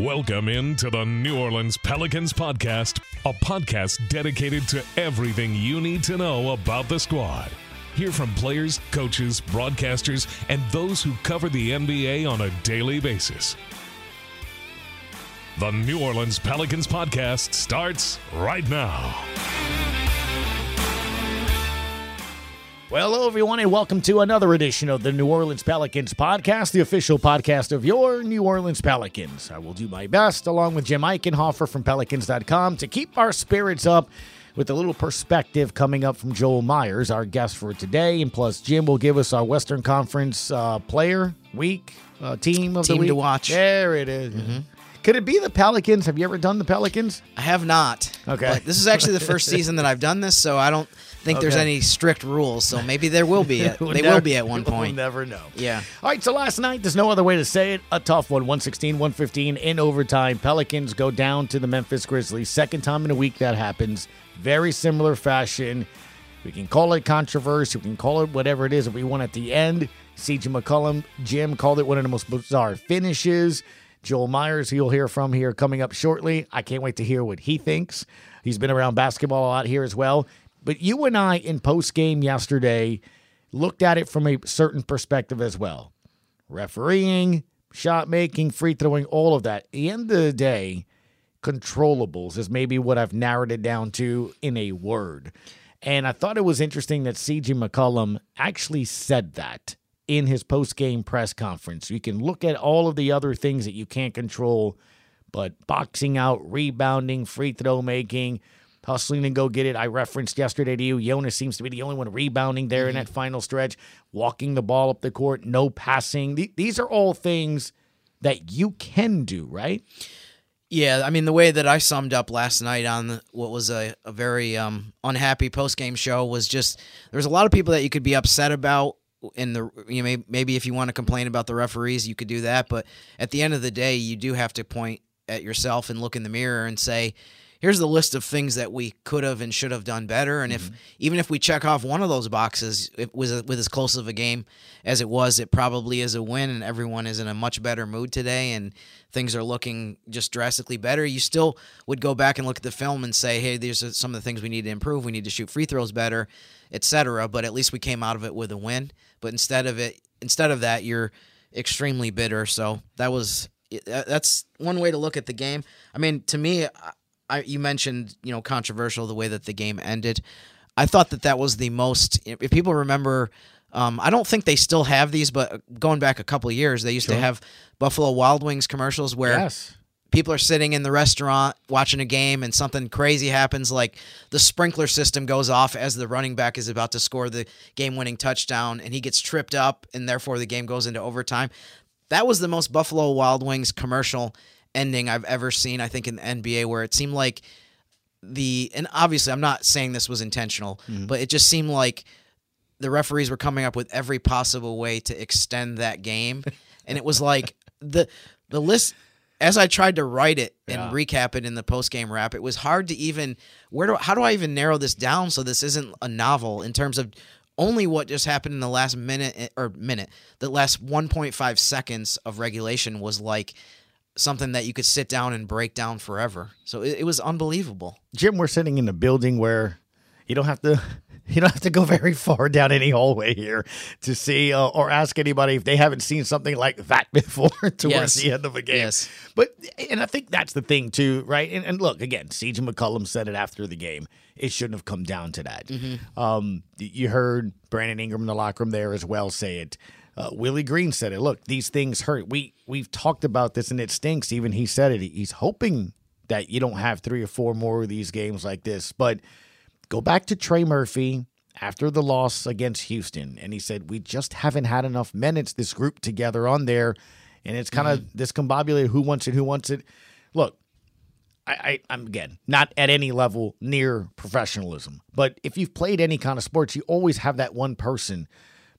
Welcome into the New Orleans Pelicans podcast, a podcast dedicated to everything you need to know about the squad. Hear from players, coaches, broadcasters, and those who cover the NBA on a daily basis. The New Orleans Pelicans podcast starts right now. Well, hello, everyone, and welcome to another edition of the New Orleans Pelicans podcast, the official podcast of your New Orleans Pelicans. I will do my best, along with Jim Eichenhofer from Pelicans.com, to keep our spirits up with a little perspective coming up from Joel Meyers, our guest for today. And plus, Jim will give us our Western Conference uh, player week, uh, team of Team the week. to watch. There it is. Could it be the Pelicans? Have you ever done the Pelicans? I have not. Okay. But this is actually the first season that I've done this, so I don't think there's any strict rules. So maybe there will be. We'll they never- will be at one point. we'll never know. Yeah. All right, so last night, there's no other way to say it. A tough one, 116, 115 in overtime. Pelicans go down to the Memphis Grizzlies. Second time in a week that happens. Very similar fashion. We can call it controversy. We can call it whatever it is that we want at the end. CJ McCollum, Jim called it one of the most bizarre finishes. Joel Meyers, who you'll hear from here coming up shortly. I can't wait to hear what he thinks. He's been around basketball a lot here as well. But you and I in post game yesterday looked at it from a certain perspective as well. Refereeing, shot making, free throwing, all of that. At the end of the day, controllables is maybe what I've narrowed it down to in a word. And I thought it was interesting that CJ McCollum actually said that in his post game press conference. You can look at all of the other things that you can't control, but boxing out, rebounding, free throw making, hustling and go get it. I referenced yesterday to you. Jonas seems to be the only one rebounding there in that final stretch, walking the ball up the court, no passing. Th- These are all things that you can do, right? Yeah, I mean the way that I summed up last night on what was a, a very um, unhappy post game show was just there's a lot of people that you could be upset about. In the you know may- maybe if you want to complain about the referees, you could do that. But at the end of the day, you do have to point at yourself and look in the mirror and say, "Here's the list of things that we could have and should have done better." And if mm-hmm. even if we check off one of those boxes, it was with as close of a game as it was, it probably is a win, and everyone is in a much better mood today, and things are looking just drastically better. You still would go back and look at the film and say, "Hey, these are some of the things we need to improve. We need to shoot free throws better, etc." But at least we came out of it with a win. But instead of it, instead of that, you're extremely bitter. So that was that's one way to look at the game. I mean, to me, I, you mentioned you know controversial the way that the game ended. I thought that that was the most. If people remember, um, I don't think they still have these, but going back a couple of years, they used to have Buffalo Wild Wings commercials where Yes. people are sitting in the restaurant watching a game and something crazy happens like the sprinkler system goes off as the running back is about to score the game-winning touchdown and he gets tripped up and therefore the game goes into overtime that was the most buffalo wild wings commercial ending i've ever seen i think in the nba where it seemed like the and obviously i'm not saying this was intentional but it just seemed like the referees were coming up with every possible way to extend that game. And it was like the the list as I tried to write it and recap it in the post game wrap, it was hard to even where do how do I even narrow this down so this isn't a novel in terms of only what just happened in the last minute eh, or minute, the last 1.5 seconds of regulation was like something that you could sit down and break down forever. So it, it was unbelievable. Jim, we're sitting in a building where you don't have to you don't have to go very far down any hallway here to see uh, or ask anybody if they haven't seen something like that before towards Yes. the end of a game. Yes. But and I think that's the thing too, right? And, and look again, CJ McCollum said it after the game. It shouldn't have come down to that. Um, you heard Brandon Ingram in the locker room there as well say it. Uh, Willie Green said it. Look, these things hurt. We we've talked about this and it stinks. Even he said it. He's hoping that you don't have three or four more of these games like this. But go back to Trey Murphy after the loss against Houston, and he said, We just haven't had enough minutes, this group together on there. And it's kind of discombobulated who wants it, who wants it. Look, I, I, I'm again not at any level near professionalism, but if you've played any kind of sports, you always have that one person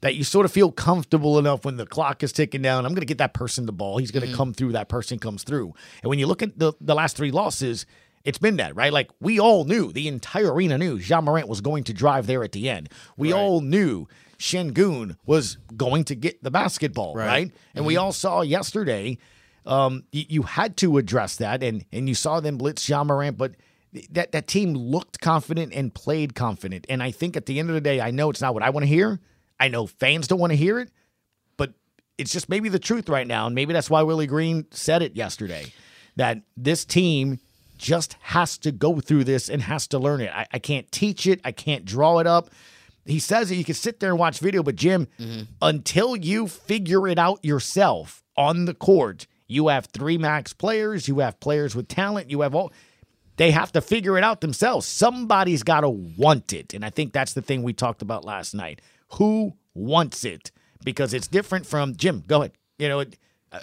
that you sort of feel comfortable enough when the clock is ticking down. I'm going to get that person the ball. He's going to come through. That person comes through. And when you look at the, the last three losses, it's been that, right? Like we all knew, the entire arena knew Ja Morant was going to drive there at the end. We all knew Sengun was going to get the basketball, right? Right. And we all saw yesterday, um, y- you had to address that, and and you saw them blitz Ja Morant, but that that team looked confident and played confident. And I think at the end of the day, I know it's not what I want to hear. I know fans don't want to hear it, but it's just maybe the truth right now, and maybe that's why Willie Green said it yesterday that this team just has to go through this and has to learn it. I, I can't teach it. I can't draw it up. He says that you can sit there and watch video, but Jim, mm-hmm. until you figure it out yourself on the court, you have three max players, you have players with talent, you have all. They have to figure it out themselves. Somebody's got to want it. And I think that's the thing we talked about last night. Who wants it? Because it's different from Jim, go ahead. You know,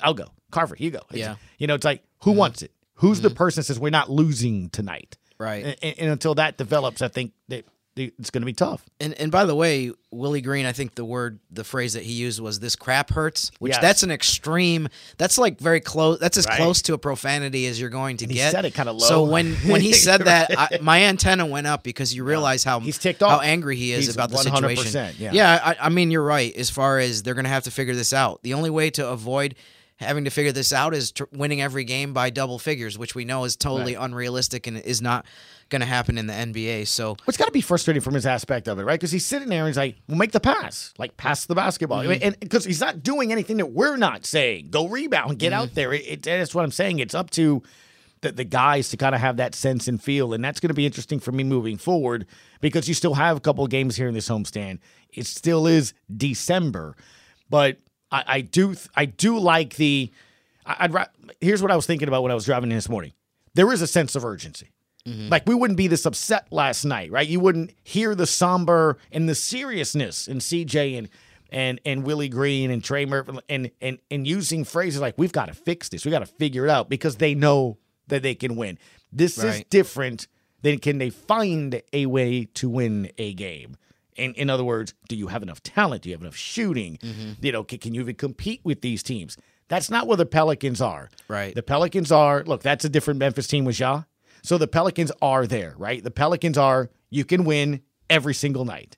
I'll go. Carver, you go. It's- Yeah. You know, it's like, who mm-hmm. wants it? Who's the mm-hmm. person that says we're not losing tonight? Right. And, and- until that develops, I think that it's going to be tough. And and by the way, Willie Green, I think the word, the phrase that he used was "this crap hurts," which Yes. that's an extreme. That's like very close. That's as Right. close to a profanity as you're going to And he get. said it kinda low. So when when he said that, I, my antenna went up because you realize how He's ticked off, how angry he is He's about the 100%, situation. yeah. I, I mean you're right. As far as they're going to have to figure this out, the only way to avoid having to figure this out is tr- winning every game by double figures, which we know is totally unrealistic and is not going to happen in the NBA. So It's got to be frustrating from his aspect of it, right? Because he's sitting there and he's like, "Well, make the pass, like pass the basketball," Mm-hmm. and because he's not doing anything that we're not saying. Go rebound, get Mm-hmm. out there. It, it, that's what I'm saying. It's up to the, the guys to kind of have that sense and feel, and that's going to be interesting for me moving forward because you still have a couple of games here in this homestand. It still is December, but I, I do I do like the. I- I'd ra- here's what I was thinking about when I was driving in this morning. There is a sense of urgency. Mm-hmm. Like we wouldn't be this upset last night, right? You wouldn't hear the somber and the seriousness in CJ and and and Willie Green and Trey Murphy and and and using phrases like "We've got to fix this, we got to figure it out" because they know that they can win. This is different than can they find a way to win a game. In, in other words, do you have enough talent? Do you have enough shooting? Mm-hmm. You know, can, can you even compete with these teams? That's not where the Pelicans are. Right. The Pelicans are, look, that's a different Memphis team with Ja. So the Pelicans are there, right? The Pelicans are, you can win every single night.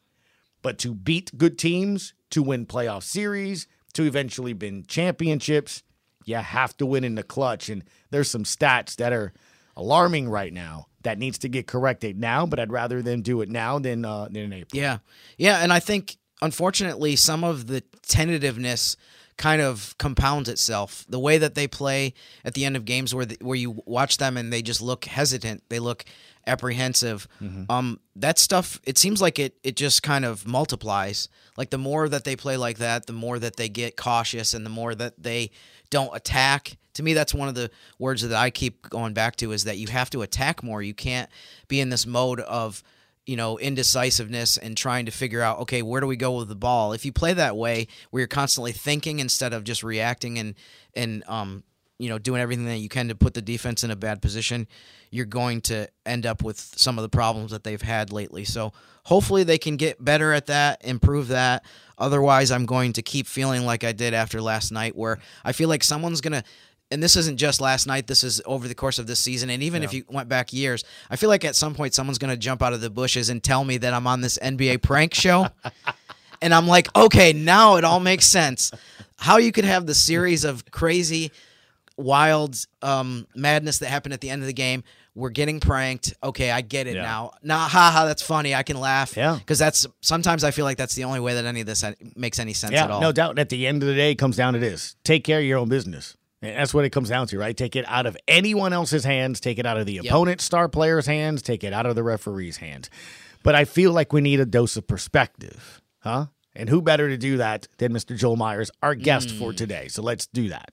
But to beat good teams, to win playoff series, to eventually win championships, you have to win in the clutch. And there's some stats that are alarming right now that needs to get corrected now, but I'd rather them do it now than, uh, than in April. Yeah. Yeah. And I think, unfortunately, some of the tentativeness kind of compounds itself. The way that they play at the end of games where, the, where you watch them and they just look hesitant, they look apprehensive. Um, that stuff, it seems like it, it just kind of multiplies. Like the more that they play like that, the more that they get cautious and the more that they don't attack. To me, that's one of the words that I keep going back to is that you have to attack more. You can't be in this mode of, you know, indecisiveness and trying to figure out, okay, where do we go with the ball? If you play that way, where you're constantly thinking instead of just reacting and and um, you know, doing everything that you can to put the defense in a bad position, you're going to end up with some of the problems that they've had lately. So hopefully they can get better at that, improve that. Otherwise, I'm going to keep feeling like I did after last night, where I feel like someone's gonna and this isn't just last night this is over the course of this season and even if you went back years i feel like at some point someone's going to jump out of the bushes and tell me that i'm on this nba prank show and I'm like, okay, now it all makes sense. How you could have the series of crazy, wild um, madness that happened at the end of the game. We're getting pranked. Okay, I get it Yeah. now. Nah, haha, that's funny. I can laugh. Yeah. because that's sometimes I feel like that's the only way that any of this uh, makes any sense Yeah, at all. no doubt. At the end of the day, it comes down to this: take care of your own business. And That's what it comes down to, right? Take it out of anyone else's hands. Take it out of the opponent's star player's hands. Take it out of the referee's hands. But I feel like we need a dose of perspective, huh? And who better to do that than Mr. Joel Meyers, our guest for mm. today? So let's do that.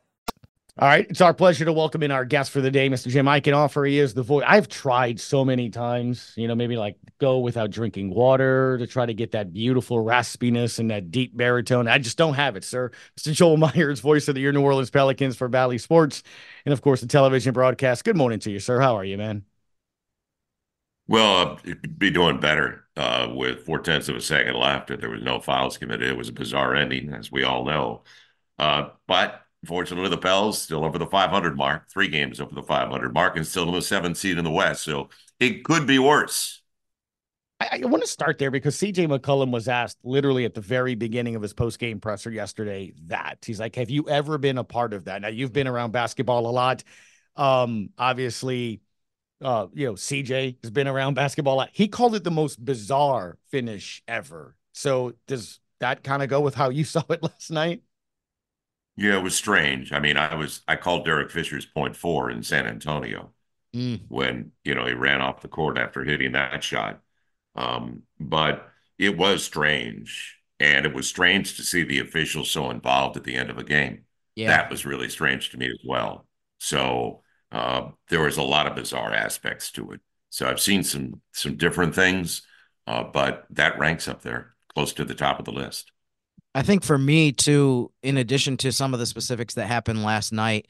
All right, it's our pleasure to welcome in our guest for the day, Mr. Jim Eichenhofer. He is the voice. I've tried so many times, you know, maybe like go without drinking water to try to get that beautiful raspiness and that deep baritone. I just don't have it, sir. Mr. Joel Meyers, voice of the your New Orleans Pelicans for Bally Sports, and of course the television broadcast. Good morning to you, sir. How are you, man? Well, uh, be doing better uh, with four tenths of a second left. There was no fouls committed, it was a bizarre ending, as we all know. Uh, but fortunately, the Pels still over the 500 mark, three games over the 500 mark, and still the seventh seed in the West. So it could be worse. I, I want to start there because CJ McCollum was asked literally at the very beginning of his post game presser yesterday that he's like, Have you ever been a part of that? Now, you've been around basketball a lot. Um, obviously, uh, you know, CJ has been around basketball a lot. He called it the most bizarre finish ever. So, does that kind of go with how you saw it last night? Yeah, it was strange. I mean, I was I called Derek Fisher's point four in San Antonio Mm. when you know he ran off the court after hitting that shot. Um, but it was strange, and it was strange to see the officials so involved at the end of a game. Yeah. That was really strange to me as well. So uh, there was a lot of bizarre aspects to it. So I've seen some some different things, uh, but that ranks up there, close to the top of the list. I think for me too, in addition to some of the specifics that happened last night,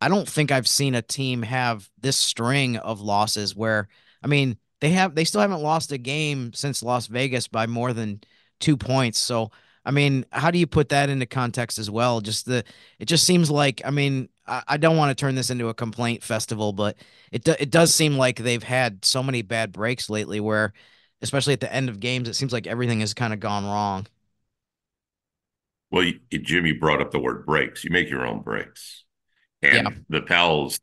I don't think I've seen a team have this string of losses where I mean, they have they still haven't lost a game since Las Vegas by more than 2 points. So, I mean, how do you put that into context as well? Just the it just seems like I mean, I, I don't want to turn this into a complaint festival, but it do, it does seem like they've had so many bad breaks lately where especially at the end of games it seems like everything has kind of gone wrong. Well, you, Jim, you brought up the word breaks. You make your own breaks. And Yeah. the Pels,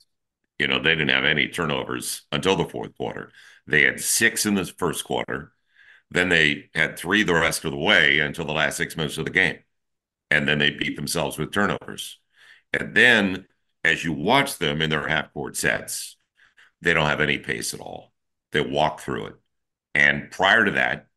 you know, they didn't have any turnovers until the fourth quarter. They had six in the first quarter. Then they had three the rest of the way until the last six minutes of the game. And then they beat themselves with turnovers. And then as you watch them in their half court sets, they don't have any pace at all. They walk through it. And prior to that,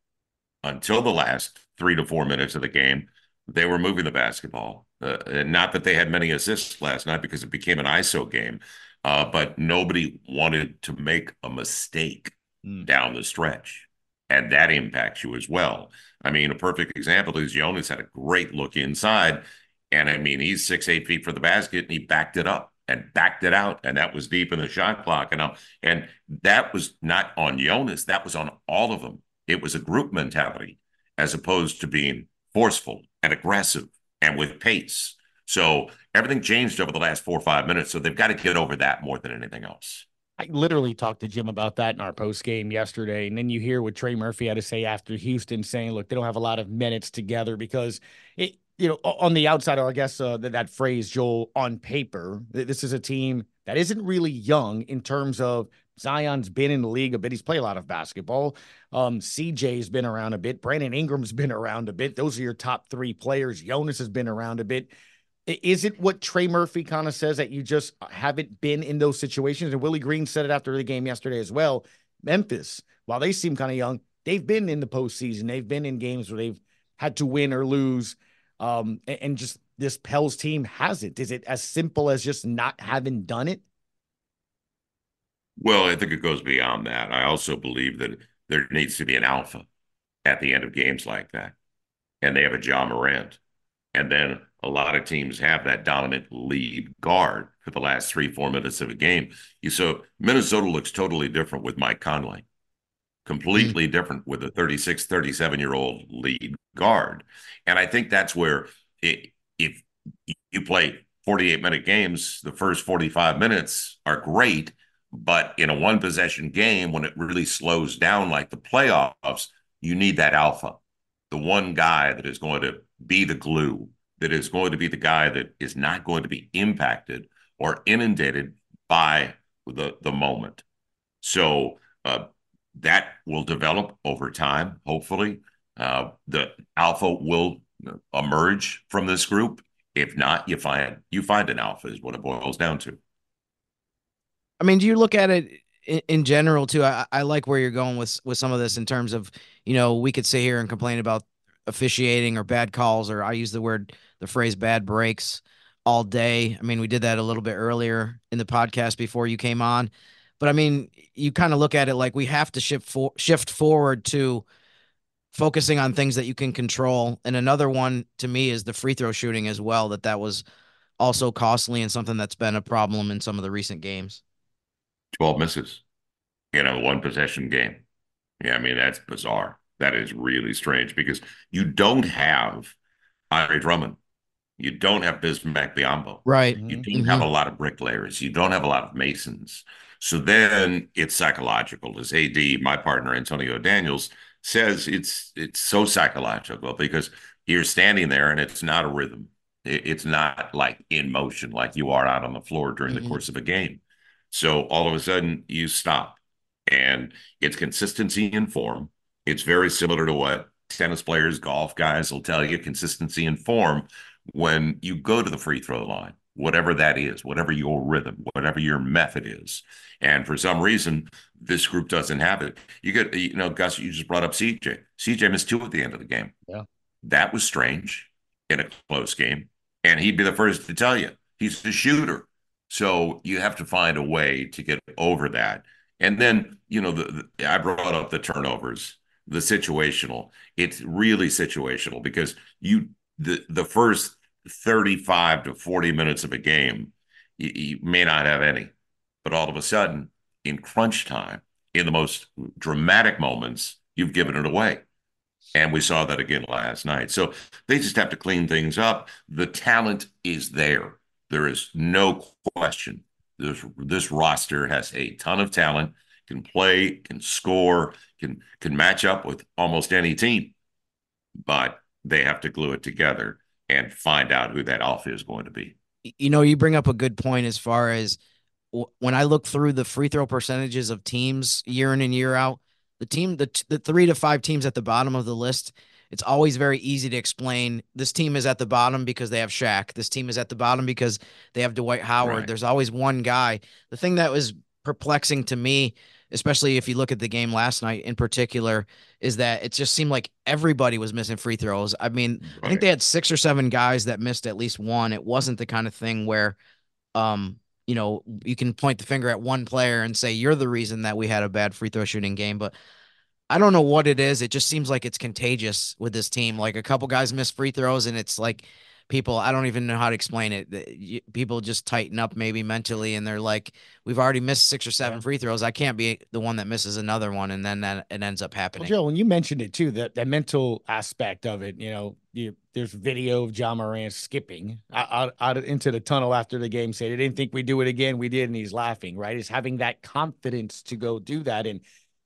until the last three to four minutes of the game, they were moving the basketball. Uh, and not that they had many assists last night because it became an ISO game, uh, but nobody wanted to make a mistake Mm. down the stretch. And that impacts you as well. I mean, a perfect example is Jonas had a great look inside. And I mean, he's six, eight feet for the basket and he backed it up and backed it out. And that was deep in the shot clock. And, uh, and that was not on Jonas, that was on all of them. It was a group mentality. as opposed to being forceful and aggressive and with pace. So everything changed over the last four or five minutes. So they've got to get over that more than anything else. I literally talked to Jim about that in our post game yesterday. And then you hear what Trey Murphy had to say after Houston saying, look, they don't have a lot of minutes together because it, you know, on the outside, I guess uh, that, that phrase, Joel, on paper, this is a team that isn't really young in terms of Zion's been in the league a bit. He's played a lot of basketball. Um, CJ's been around a bit. Brandon Ingram's been around a bit. Those are your top three players. Jonas has been around a bit. Is it what Trey Murphy kind of says that you just haven't been in those situations? And Willie Green said it after the game yesterday as well. Memphis, while they seem kind of young, they've been in the postseason. They've been in games where they've had to win or lose. Um, and just this Pels team has it. Is it as simple as just not having done it? Well, I think it goes beyond that. I also believe that there needs to be an alpha at the end of games like that. And they have a Ja Morant. And then a lot of teams have that dominant lead guard for the last three, four minutes of a game. You so Minnesota looks totally different with Mike Conley, completely mm-hmm. different with a 36, 37 year old lead guard. And I think that's where it, if you play 48 minute games, the first 45 minutes are great. But in a one possession game, when it really slows down like the playoffs, you need that alpha, the one guy that is going to be the glue that is going to be the guy that is not going to be impacted or inundated by the, the moment. So uh, that will develop over time, hopefully. Uh, the alpha will emerge from this group. If not, you find you find an alpha is what it boils down to. I mean, do you look at it in, in general too? I, I like where you're going with with some of this in terms of you know we could sit here and complain about officiating or bad calls, or I use the word the phrase bad breaks all day. I mean, we did that a little bit earlier in the podcast before you came on. But I mean, you kind of look at it like we have to shift for, shift forward to focusing on things that you can control. And another one to me is the free throw shooting as well. That that was also costly and something that's been a problem in some of the recent games. Twelve misses in a one possession game. Yeah, I mean that's bizarre. That is really strange because you don't have Andre Drummond you don't have Bismack Biyombo. Right. You don't mm-hmm. have a lot of bricklayers. You don't have a lot of masons. So then it's psychological. As AD, my partner Antonio Daniels says, it's it's so psychological because you're standing there and it's not a rhythm. It's not like in motion like you are out on the floor during mm-hmm. the course of a game. So all of a sudden you stop, and it's consistency in form. It's very similar to what tennis players, golf guys will tell you: consistency in form when you go to the free throw line, whatever that is, whatever your rhythm, whatever your method is. And for some reason, this group doesn't have it. You get, you know, Gus, you just brought up CJ. CJ missed two at the end of the game. Yeah. That was strange in a close game. And he'd be the first to tell you he's a shooter. So you have to find a way to get over that. And then, you know, the, the I brought up the turnovers, the situational. It's really situational because you the the first 35 to 40 minutes of a game, you, you may not have any. But all of a sudden, in crunch time, in the most dramatic moments, you've given it away. And we saw that again last night. So they just have to clean things up. The talent is there. There is no question. This, this roster has a ton of talent, can play, can score, can can match up with almost any team. But they have to glue it together and find out who that alpha is going to be. You know, you bring up a good point as far as when I look through the free throw percentages of teams year in and year out, the team, the, the three to five teams at the bottom of the list, it's always very easy to explain this team is at the bottom because they have Shaq. This team is at the bottom because they have Dwight Howard. Right. There's always one guy. The thing that was perplexing to me especially if you look at the game last night in particular, is that it just seemed like everybody was missing free throws. I mean, right. I think they had six or seven guys that missed at least one. It wasn't the kind of thing where, um, you know, you can point the finger at one player and say you're the reason that we had a bad free throw shooting game. But I don't know what it is. It just seems like it's contagious with this team. Like a couple guys miss free throws, and it's like people I don't even know how to explain it. People just tighten up maybe mentally, and they're like, "We've already missed six or seven free throws. I can't be the one that misses another one," and then that it ends up happening. Well, Joe, when you mentioned it too, that that mental aspect of it, you know, you, there's video of Ja Morant skipping out, out into the tunnel after the game, saying, "I didn't think we'd do it again. We did," and he's laughing. Right? Is having that confidence to go do that, and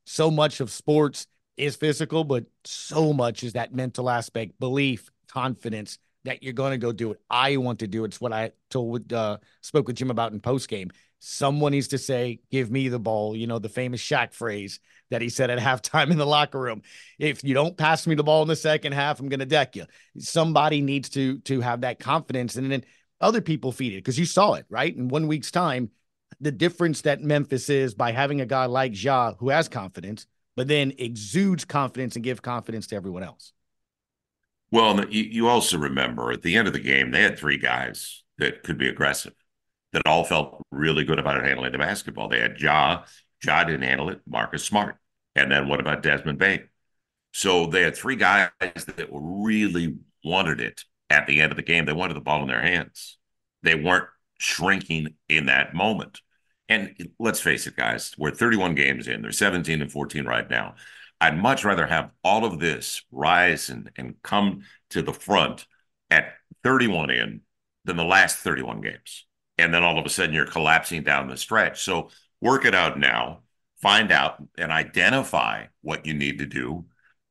so much of sports is physical, but so much is that mental aspect, belief, confidence that you're going to go do it. I want to do it. It's what I told uh, spoke with Jim about in post game. Someone needs to say, "Give me the ball." You know the famous Shaq phrase that he said at halftime in the locker room. If you don't pass me the ball in the second half, I'm going to deck you. Somebody needs to to have that confidence, and then other people feed it because you saw it right in one week's time. The difference that Memphis is by having a guy like Ja who has confidence, but then exudes confidence and give confidence to everyone else. Well, you also remember at the end of the game, they had three guys that could be aggressive, that all felt really good about handling the basketball. They had Ja, Ja didn't handle it, Marcus Smart. And then what about Desmond Bane? So they had three guys that really wanted it at the end of the game. They wanted the ball in their hands. They weren't shrinking in that moment. And let's face it, guys, we're 31 games in. They're 17 and 14 right now. I'd much rather have all of this rise and, and come to the front at 31 in than the last 31 games. And then all of a sudden you're collapsing down the stretch. So work it out now, find out and identify what you need to do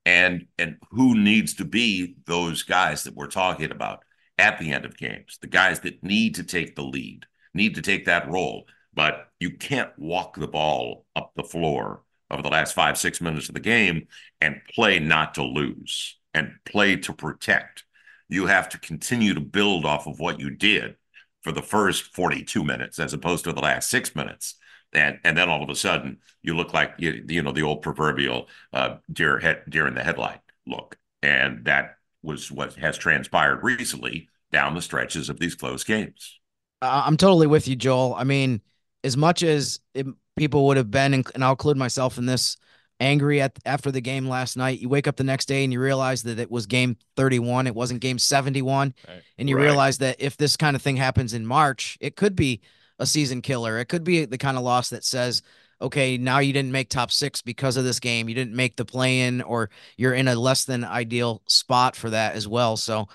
and and who needs to be those guys that we're talking about at the end of games, the guys that need to take the lead, need to take that role. But you can't walk the ball up the floor over the last five, six minutes of the game and play not to lose and play to protect. You have to continue to build off of what you did for the first 42 minutes as opposed to the last six minutes. And, and then all of a sudden you look like you, you know the old proverbial uh, deer head, deer in the headlight look, and that was what has transpired recently down the stretches of these close games. I'm totally with you, Joel. I mean, as much as it people would have been, and I'll include myself in this, angry at after the game last night. You wake up the next day and you realize that it was game 31, it wasn't game 71, right. and you right. realize that if this kind of thing happens in March, it could be a season killer. It could be the kind of loss that says, okay, now you didn't make top six because of this game. You didn't make the play in, or you're in a less than ideal spot for that as well. So,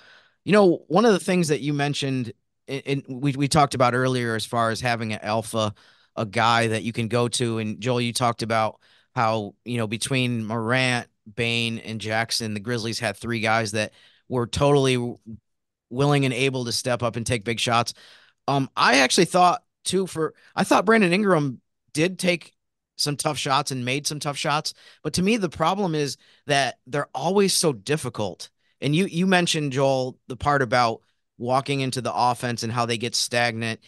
you know, one of the things that you mentioned, and we, we talked about earlier as far as having an alpha a guy that you can go to. And Joel, you talked about how, you know, between Morant, Bane, and Jackson, the Grizzlies had three guys that were totally willing and able to step up and take big shots. Um, I actually thought too for I thought Brandon Ingram did take some tough shots and made some tough shots, but to me the problem is that they're always so difficult. And you you mentioned Joel the part about walking into the offense and how they get stagnant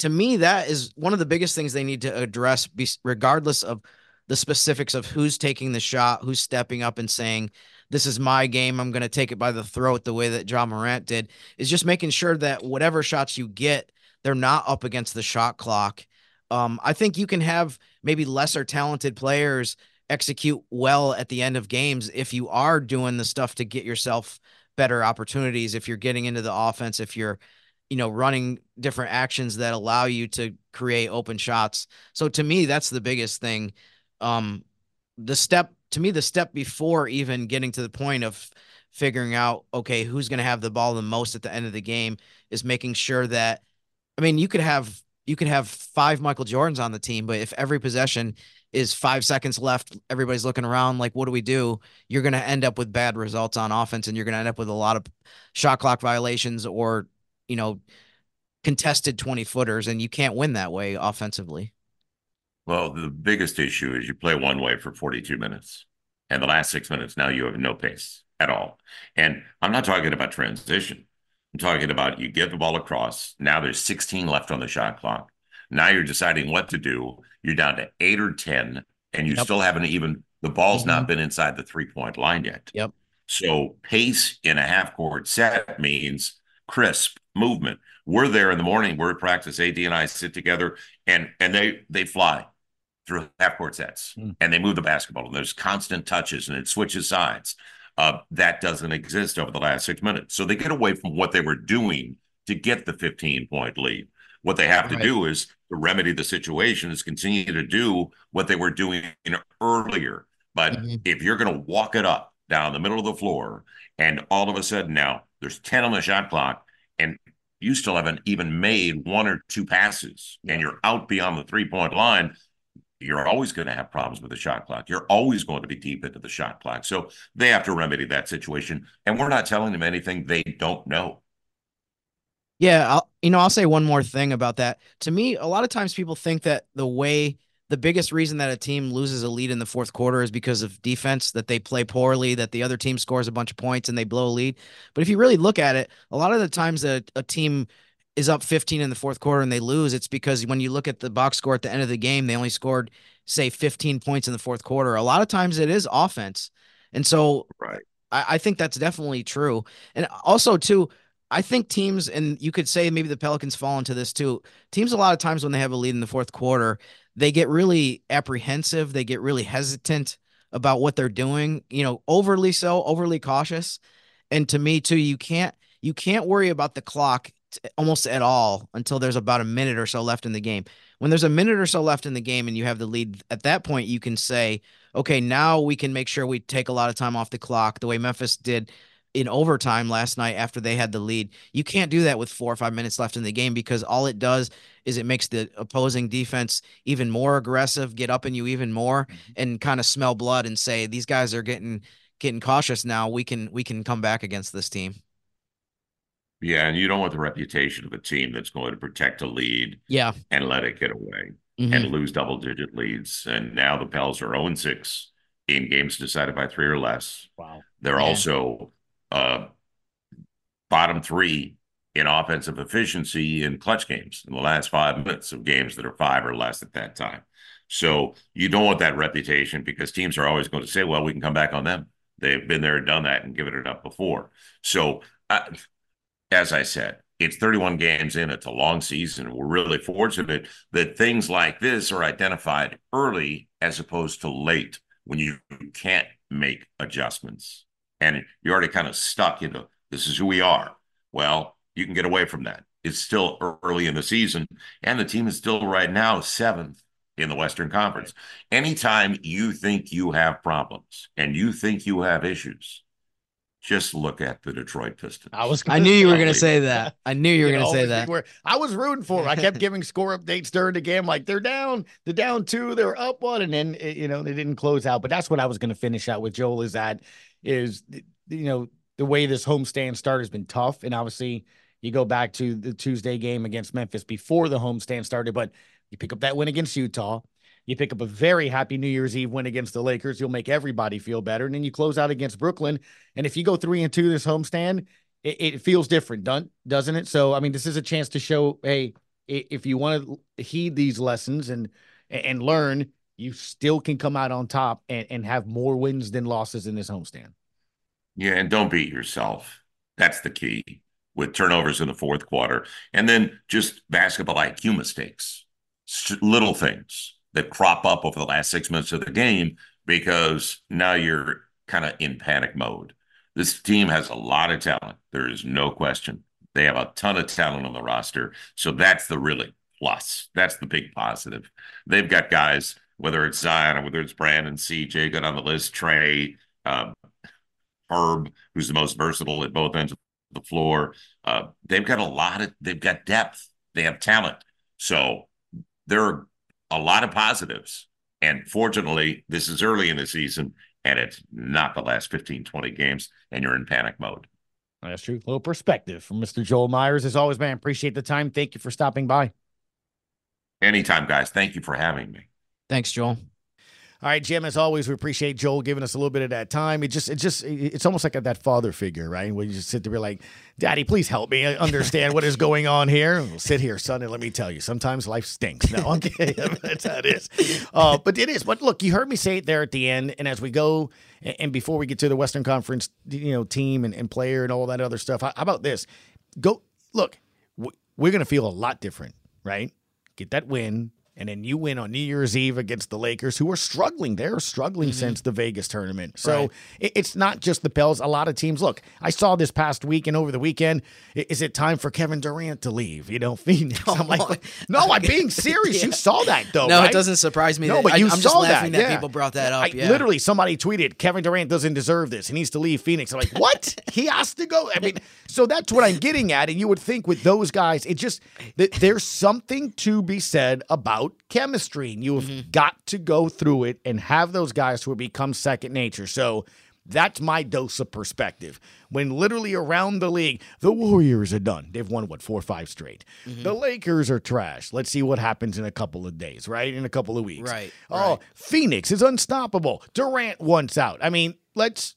to me, that is one of the biggest things they need to address, regardless of the specifics of who's taking the shot, who's stepping up and saying, This is my game. I'm going to take it by the throat the way that Ja Morant did, is just making sure that whatever shots you get, they're not up against the shot clock. Um, I think you can have maybe lesser talented players execute well at the end of games if you are doing the stuff to get yourself better opportunities, if you're getting into the offense, if you're you know, running different actions that allow you to create open shots. So to me, that's the biggest thing. Um, the step to me, the step before even getting to the point of figuring out, okay, who's going to have the ball the most at the end of the game is making sure that, I mean, you could have, you could have five Michael Jordans on the team, but if every possession is five seconds left, everybody's looking around like, what do we do? You're going to end up with bad results on offense and you're going to end up with a lot of shot clock violations or you know, contested 20 footers, and you can't win that way offensively. Well, the biggest issue is you play one way for 42 minutes, and the last six minutes, now you have no pace at all. And I'm not talking about transition. I'm talking about you get the ball across. Now there's 16 left on the shot clock. Now you're deciding what to do. You're down to eight or 10, and you yep. still haven't even, the ball's mm-hmm. not been inside the three point line yet. Yep. So pace in a half court set means crisp movement. We're there in the morning. We're at practice. AD and I sit together, and and they they fly through half court sets, mm. and they move the basketball, and there's constant touches, and it switches sides. Uh, that doesn't exist over the last six minutes. So they get away from what they were doing to get the 15 point lead. What they have to do is to remedy the situation is continue to do what they were doing earlier. But mm-hmm. if you're going to walk it up down the middle of the floor and all of a sudden now there's 10 on the shot clock and you still haven't even made one or two passes and you're out beyond the three point line, you're always going to have problems with the shot clock. You're always going to be deep into the shot clock. So they have to remedy that situation. And we're not telling them anything they don't know. Yeah, I'll, you know, I'll say one more thing about that. To me, a lot of times people think that the way the biggest reason that a team loses a lead in the fourth quarter is because of defense, that they play poorly, that the other team scores a bunch of points and they blow a lead. But if you really look at it, a lot of the times that a team is up 15 in the fourth quarter and they lose, it's because when you look at the box score at the end of the game, they only scored, say, 15 points in the fourth quarter. A lot of times it is offense. And so right. I, I think that's definitely true. And also, too, I think teams, and you could say maybe the Pelicans fall into this too. Teams, a lot of times when they have a lead in the fourth quarter, they get really apprehensive. They get really hesitant about what they're doing, you know, overly so, overly cautious. And to me, too, you can't you can't worry about the clock almost at all until there's about a minute or so left in the game. When there's a minute or so left in the game and you have the lead, at that point you can say, okay, now we can make sure we take a lot of time off the clock the way Memphis did in overtime last night after they had the lead. You can't do that with four or five minutes left in the game because all it does is it makes the opposing defense even more aggressive, get up in you even more, mm-hmm. and kind of smell blood and say these guys are getting getting cautious now. We can we can come back against this team. Yeah, and you don't want the reputation of a team that's going to protect a lead, yeah, and let it get away mm-hmm. and lose double digit leads. And now the Pels are 0 6 in games decided by three or less. Wow. They're yeah. also uh, bottom three in offensive efficiency in clutch games in the last five minutes of games that are five or less at that time. So you don't want that reputation because teams are always going to say, well, we can come back on them. They've been there and done that and given it up before. So, uh, as I said, it's 31 games in. It's a long season. We're really fortunate that things like this are identified early as opposed to late when you can't make adjustments and you're already kind of stuck into this is who we are. Well, you can get away from that. It's still early in the season, and the team is still right now seventh in the Western Conference. Anytime you think you have problems and you think you have issues, just look at the Detroit Pistons. I was. I knew you were going to say that. I knew you were going to say that. Where I was rooting for. Them. I kept giving score updates during the game. Like they're down, they're down two, they're up one, and then eh, you know they didn't close out. But that's what I was going to finish out with. Joel is that is you know the way this homestand start has been tough, and obviously you go back to the Tuesday game against Memphis before the homestand started, but you pick up that win against Utah. You pick up a very happy New Year's Eve win against the Lakers. You'll make everybody feel better. And then you close out against Brooklyn. And if you go three and two this homestand, it, it feels different, doesn't it? So, I mean, this is a chance to show, hey, if you want to heed these lessons and and learn, you still can come out on top and, and have more wins than losses in this homestand. Yeah, and don't beat yourself. That's the key with turnovers in the fourth quarter. And then just basketball IQ mistakes, little things that crop up over the last six minutes of the game because now you're kind of in panic mode. This team has a lot of talent. There is no question. They have a ton of talent on the roster. So that's the really plus. That's the big positive. They've got guys whether it's Zion or whether it's Brandon, CJ, got on the list, Trey, uh, Herb, who's the most versatile at both ends of the floor. Uh, they've got a lot of, they've got depth, they have talent. So there are a lot of positives. And fortunately, this is early in the season and it's not the last 15, 20 games, and you're in panic mode. That's true. A little perspective from Mr. Joel Meyers. As always, man, appreciate the time. Thank you for stopping by. Anytime, guys. Thank you for having me. Thanks, Joel. All right, Jim. As always, we appreciate Joel giving us a little bit of that time. It just, it just, it's almost like that father figure, right? Where you just sit there, be like, "Daddy, please help me understand what is going on here." Well, sit here, son, and let me tell you. Sometimes life stinks. No, okay, that's how it is. Uh, but it is. But look, you heard me say it there at the end, and as we go, and before we get to the Western Conference, you know, team and, and player and all that other stuff. How about this? Go look. We're to feel a lot different, right? Get that win and then you win on New Year's Eve against the Lakers, who are struggling. They're struggling mm-hmm. since the Vegas tournament. So right. it's not just the Pels. A lot of teams. Look, I saw this past week and over the weekend. Is it time for Kevin Durant to leave? You know, Phoenix. I'm like, no, I'm being serious. yeah. You saw that though. No, right? it doesn't surprise me. No, but you I, am saw just laughing that. that yeah. people brought that up. I, yeah. Literally, somebody tweeted Kevin Durant doesn't deserve this. He needs to leave Phoenix. I'm like, what? he has to go. I mean, so that's what I'm getting at. And you would think with those guys, it just that there's something to be said about chemistry and You have mm-hmm. got to go through it and have those guys who become second nature. So that's my dose of perspective. When literally around the league, the Warriors are done. They've won, what, four or five straight. Mm-hmm. The Lakers are trash. Let's see what happens in a couple of days, right? In a couple of weeks. Right. Oh, right. Phoenix is unstoppable. Durant wants out. I mean, let's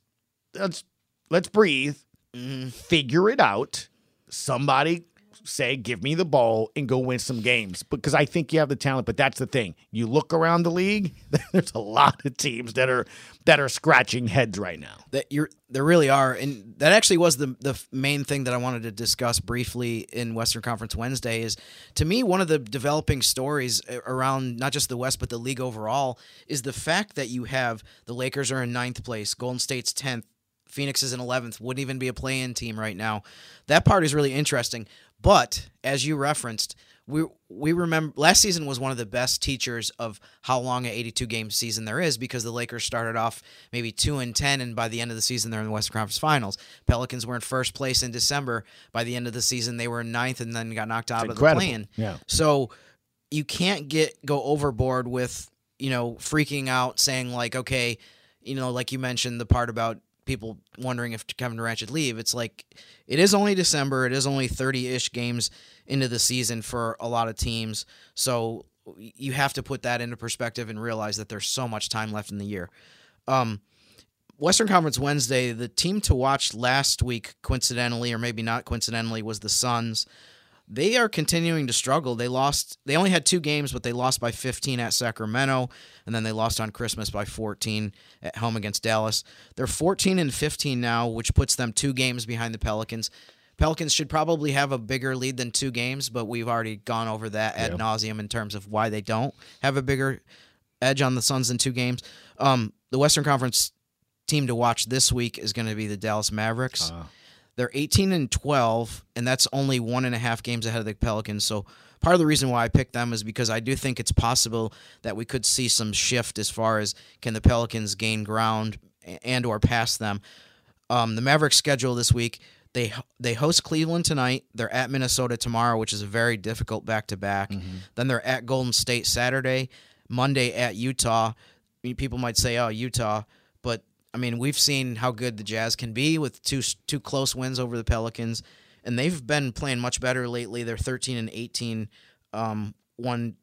let's let's breathe. Mm-hmm. Figure it out. Somebody say, give me the ball and go win some games because I think you have the talent. But that's the thing. You look around the league, there's a lot of teams that are that are scratching heads right now. That you're there really are, and that actually was the the main thing that I wanted to discuss briefly in Western Conference Wednesday. Is to me one of the developing stories around not just the West but the league overall is the fact that you have the Lakers are in ninth place, Golden State's tenth. Phoenix is in 11th, wouldn't even be a play in team right now. That part is really interesting. But as you referenced, we we remember last season was one of the best teachers of how long an 82 game season there is because the Lakers started off maybe 2 and 10 and by the end of the season they're in the Western Conference Finals. Pelicans were in first place in December. By the end of the season they were in ninth and then got knocked out it's of incredible. the play-in. Yeah. So you can't get go overboard with, you know, freaking out saying like okay, you know, like you mentioned the part about people wondering if Kevin Durant should leave. It's like it is only December. It is only 30-ish games into the season for a lot of teams. So you have to put that into perspective and realize that there's so much time left in the year. Um, Western Conference Wednesday, the team to watch last week, coincidentally or maybe not coincidentally, was the Suns they are continuing to struggle. They lost. They only had two games, but they lost by 15 at Sacramento, and then they lost on Christmas by 14 at home against Dallas. They're 14 and 15 now, which puts them two games behind the Pelicans. Pelicans should probably have a bigger lead than two games, but we've already gone over that ad yeah. nauseum in terms of why they don't have a bigger edge on the Suns than two games. Um, the Western Conference team to watch this week is going to be the Dallas Mavericks. Uh. They're 18 and 12, and that's only one and a half games ahead of the Pelicans. So part of the reason why I picked them is because I do think it's possible that we could see some shift as far as can the Pelicans gain ground and or pass them. Um, the Mavericks schedule this week they they host Cleveland tonight. They're at Minnesota tomorrow, which is a very difficult back to back. Then they're at Golden State Saturday, Monday at Utah. People might say, "Oh, Utah," but I mean, we've seen how good the Jazz can be with two two close wins over the Pelicans, and they've been playing much better lately. They're 13 and 18, um, won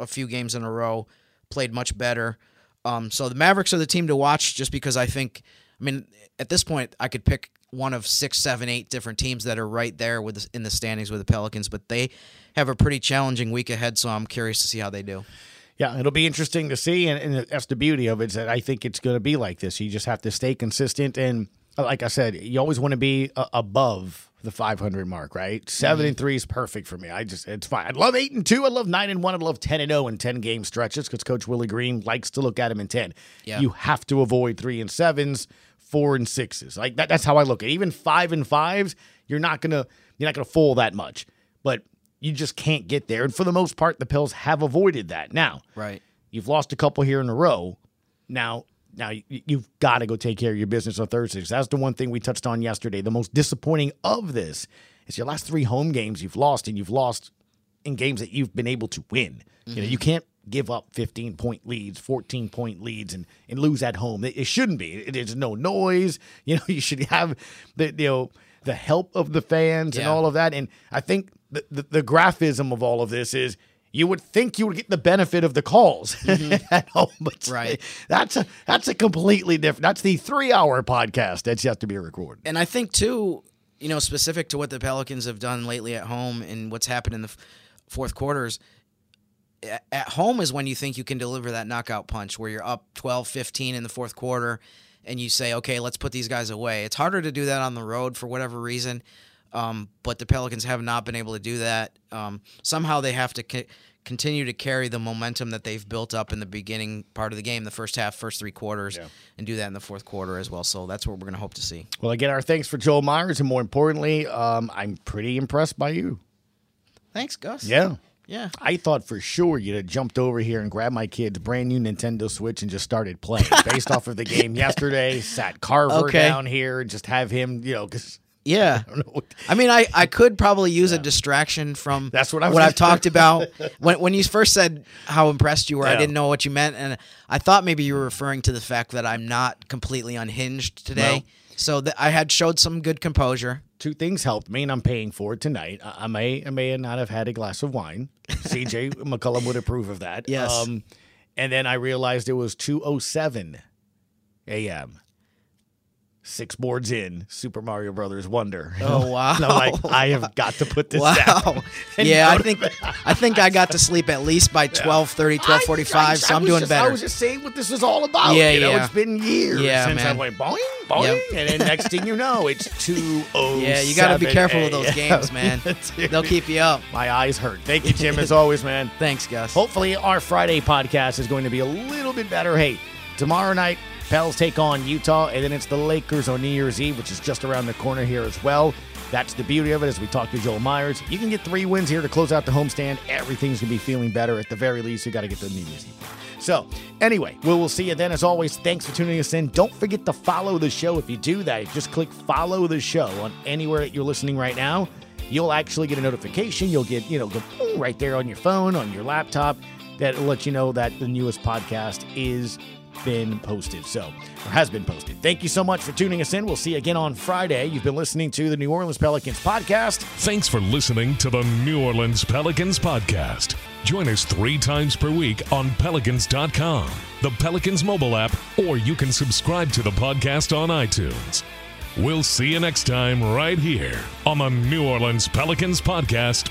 a few games in a row, played much better. Um, so the Mavericks are the team to watch, just because I think. I mean, at this point, I could pick one of six, seven, eight different teams that are right there with in the standings with the Pelicans, but they have a pretty challenging week ahead. So I'm curious to see how they do. Yeah, it'll be interesting to see, and, and that's the beauty of it. Is that I think it's going to be like this. You just have to stay consistent, and uh, like I said, you always want to be uh, above the 500 mark, right? 7 mm-hmm. and three is perfect for me. I just it's fine. I love eight and two. I love nine and one. I love ten and zero in ten game stretches because Coach Willie Green likes to look at them in ten. Yeah. You have to avoid three and sevens, four and sixes. Like that, that's how I look at it. even five and fives. You're not gonna you're not gonna fool that much, but you just can't get there. And for the most part, the Pels have avoided that. Now, right, you've lost a couple here in a row. Now, now you've got to go take care of your business on Thursdays. That's the one thing we touched on yesterday. The most disappointing of this is your last three home games you've lost, and you've lost in games that you've been able to win. Mm-hmm. You know, you mm-hmm. can't give up 15 point leads, 14 point leads, and, and lose at home. It, it shouldn't be. There's no noise. You know, you should have the you know the help of the fans yeah. and all of that. And I think the, the, the graphism of all of this is you would think you would get the benefit of the calls mm-hmm. at home, but right. that's a that's a completely different. That's the three hour podcast that's yet to be recorded. And I think too, you know, specific to what the Pelicans have done lately at home and what's happened in the f- fourth quarters. At home is when you think you can deliver that knockout punch where you're up 12 15 in the fourth quarter and you say, okay, let's put these guys away. It's harder to do that on the road for whatever reason. Um, but the Pelicans have not been able to do that. Um, somehow they have to continue to carry the momentum that they've built up in the beginning part of the game, the first half, first three quarters, and do that in the fourth quarter as well. So that's what we're going to hope to see. Well, again, our thanks for Joel Meyers, and more importantly, um, I'm pretty impressed by you. Thanks, Gus. Yeah. Yeah. I thought for sure you'd have jumped over here and grabbed my kid's brand new Nintendo Switch and just started playing based off of the game yesterday. Sat Carver Okay. down here and just have him, you know, because Yeah. I mean, I, I could probably use a distraction from That's what I what I've talked about. when when you first said how impressed you were, I didn't know what you meant, and I thought maybe you were referring to the fact that I'm not completely unhinged today. So that I had showed some good composure. two things helped me, and I'm paying for it tonight. I, I may, I may not have had a glass of wine. CJ McCollum would approve of that. Um, Yes. and then I realized it was 2:07 a.m. Six boards in, Super Mario Brothers Wonder. Oh, wow. I'm like, I have got to put this Wow. down. Yeah, I think. I think I got to sleep at least by 12:30, 12:45, I- I- so I I'm doing just- better. I was just saying what this was all about. Yeah, you know, yeah. it's been years Yeah, since I man. went boing, boing, Yep. and then next thing you know, it's two oh. yeah, you got to be careful with those games, man. They'll keep you up. My eyes hurt. Thank you, Jim, as always, man. Thanks, Gus. Hopefully, our Friday podcast is going to be a little bit better. Hey, tomorrow night, Pels take on Utah, and then it's the Lakers on New Year's Eve, which is just around the corner here as well. That's the beauty of it as we talk to Joel Meyers. You can get three wins here to close out the homestand. Everything's going to be feeling better. At the very least, you got to get the New Year's Eve. So, anyway, we will see you then. As always, thanks for tuning us in. Don't forget to follow the show. If you do that, just click follow the show on anywhere that you're listening right now. You'll actually get a notification. You'll get, you know, go right there on your phone, on your laptop. That'll let you know that the newest podcast is been posted. So, or has been posted. Thank you so much for tuning us in. We'll see you again on Friday. You've been listening to the New Orleans Pelicans podcast. Thanks for listening to the New Orleans Pelicans podcast. Join us three times per week on pelicans.com, the Pelicans mobile app, or you can subscribe to the podcast on iTunes. We'll see you next time right here on the New Orleans Pelicans podcast.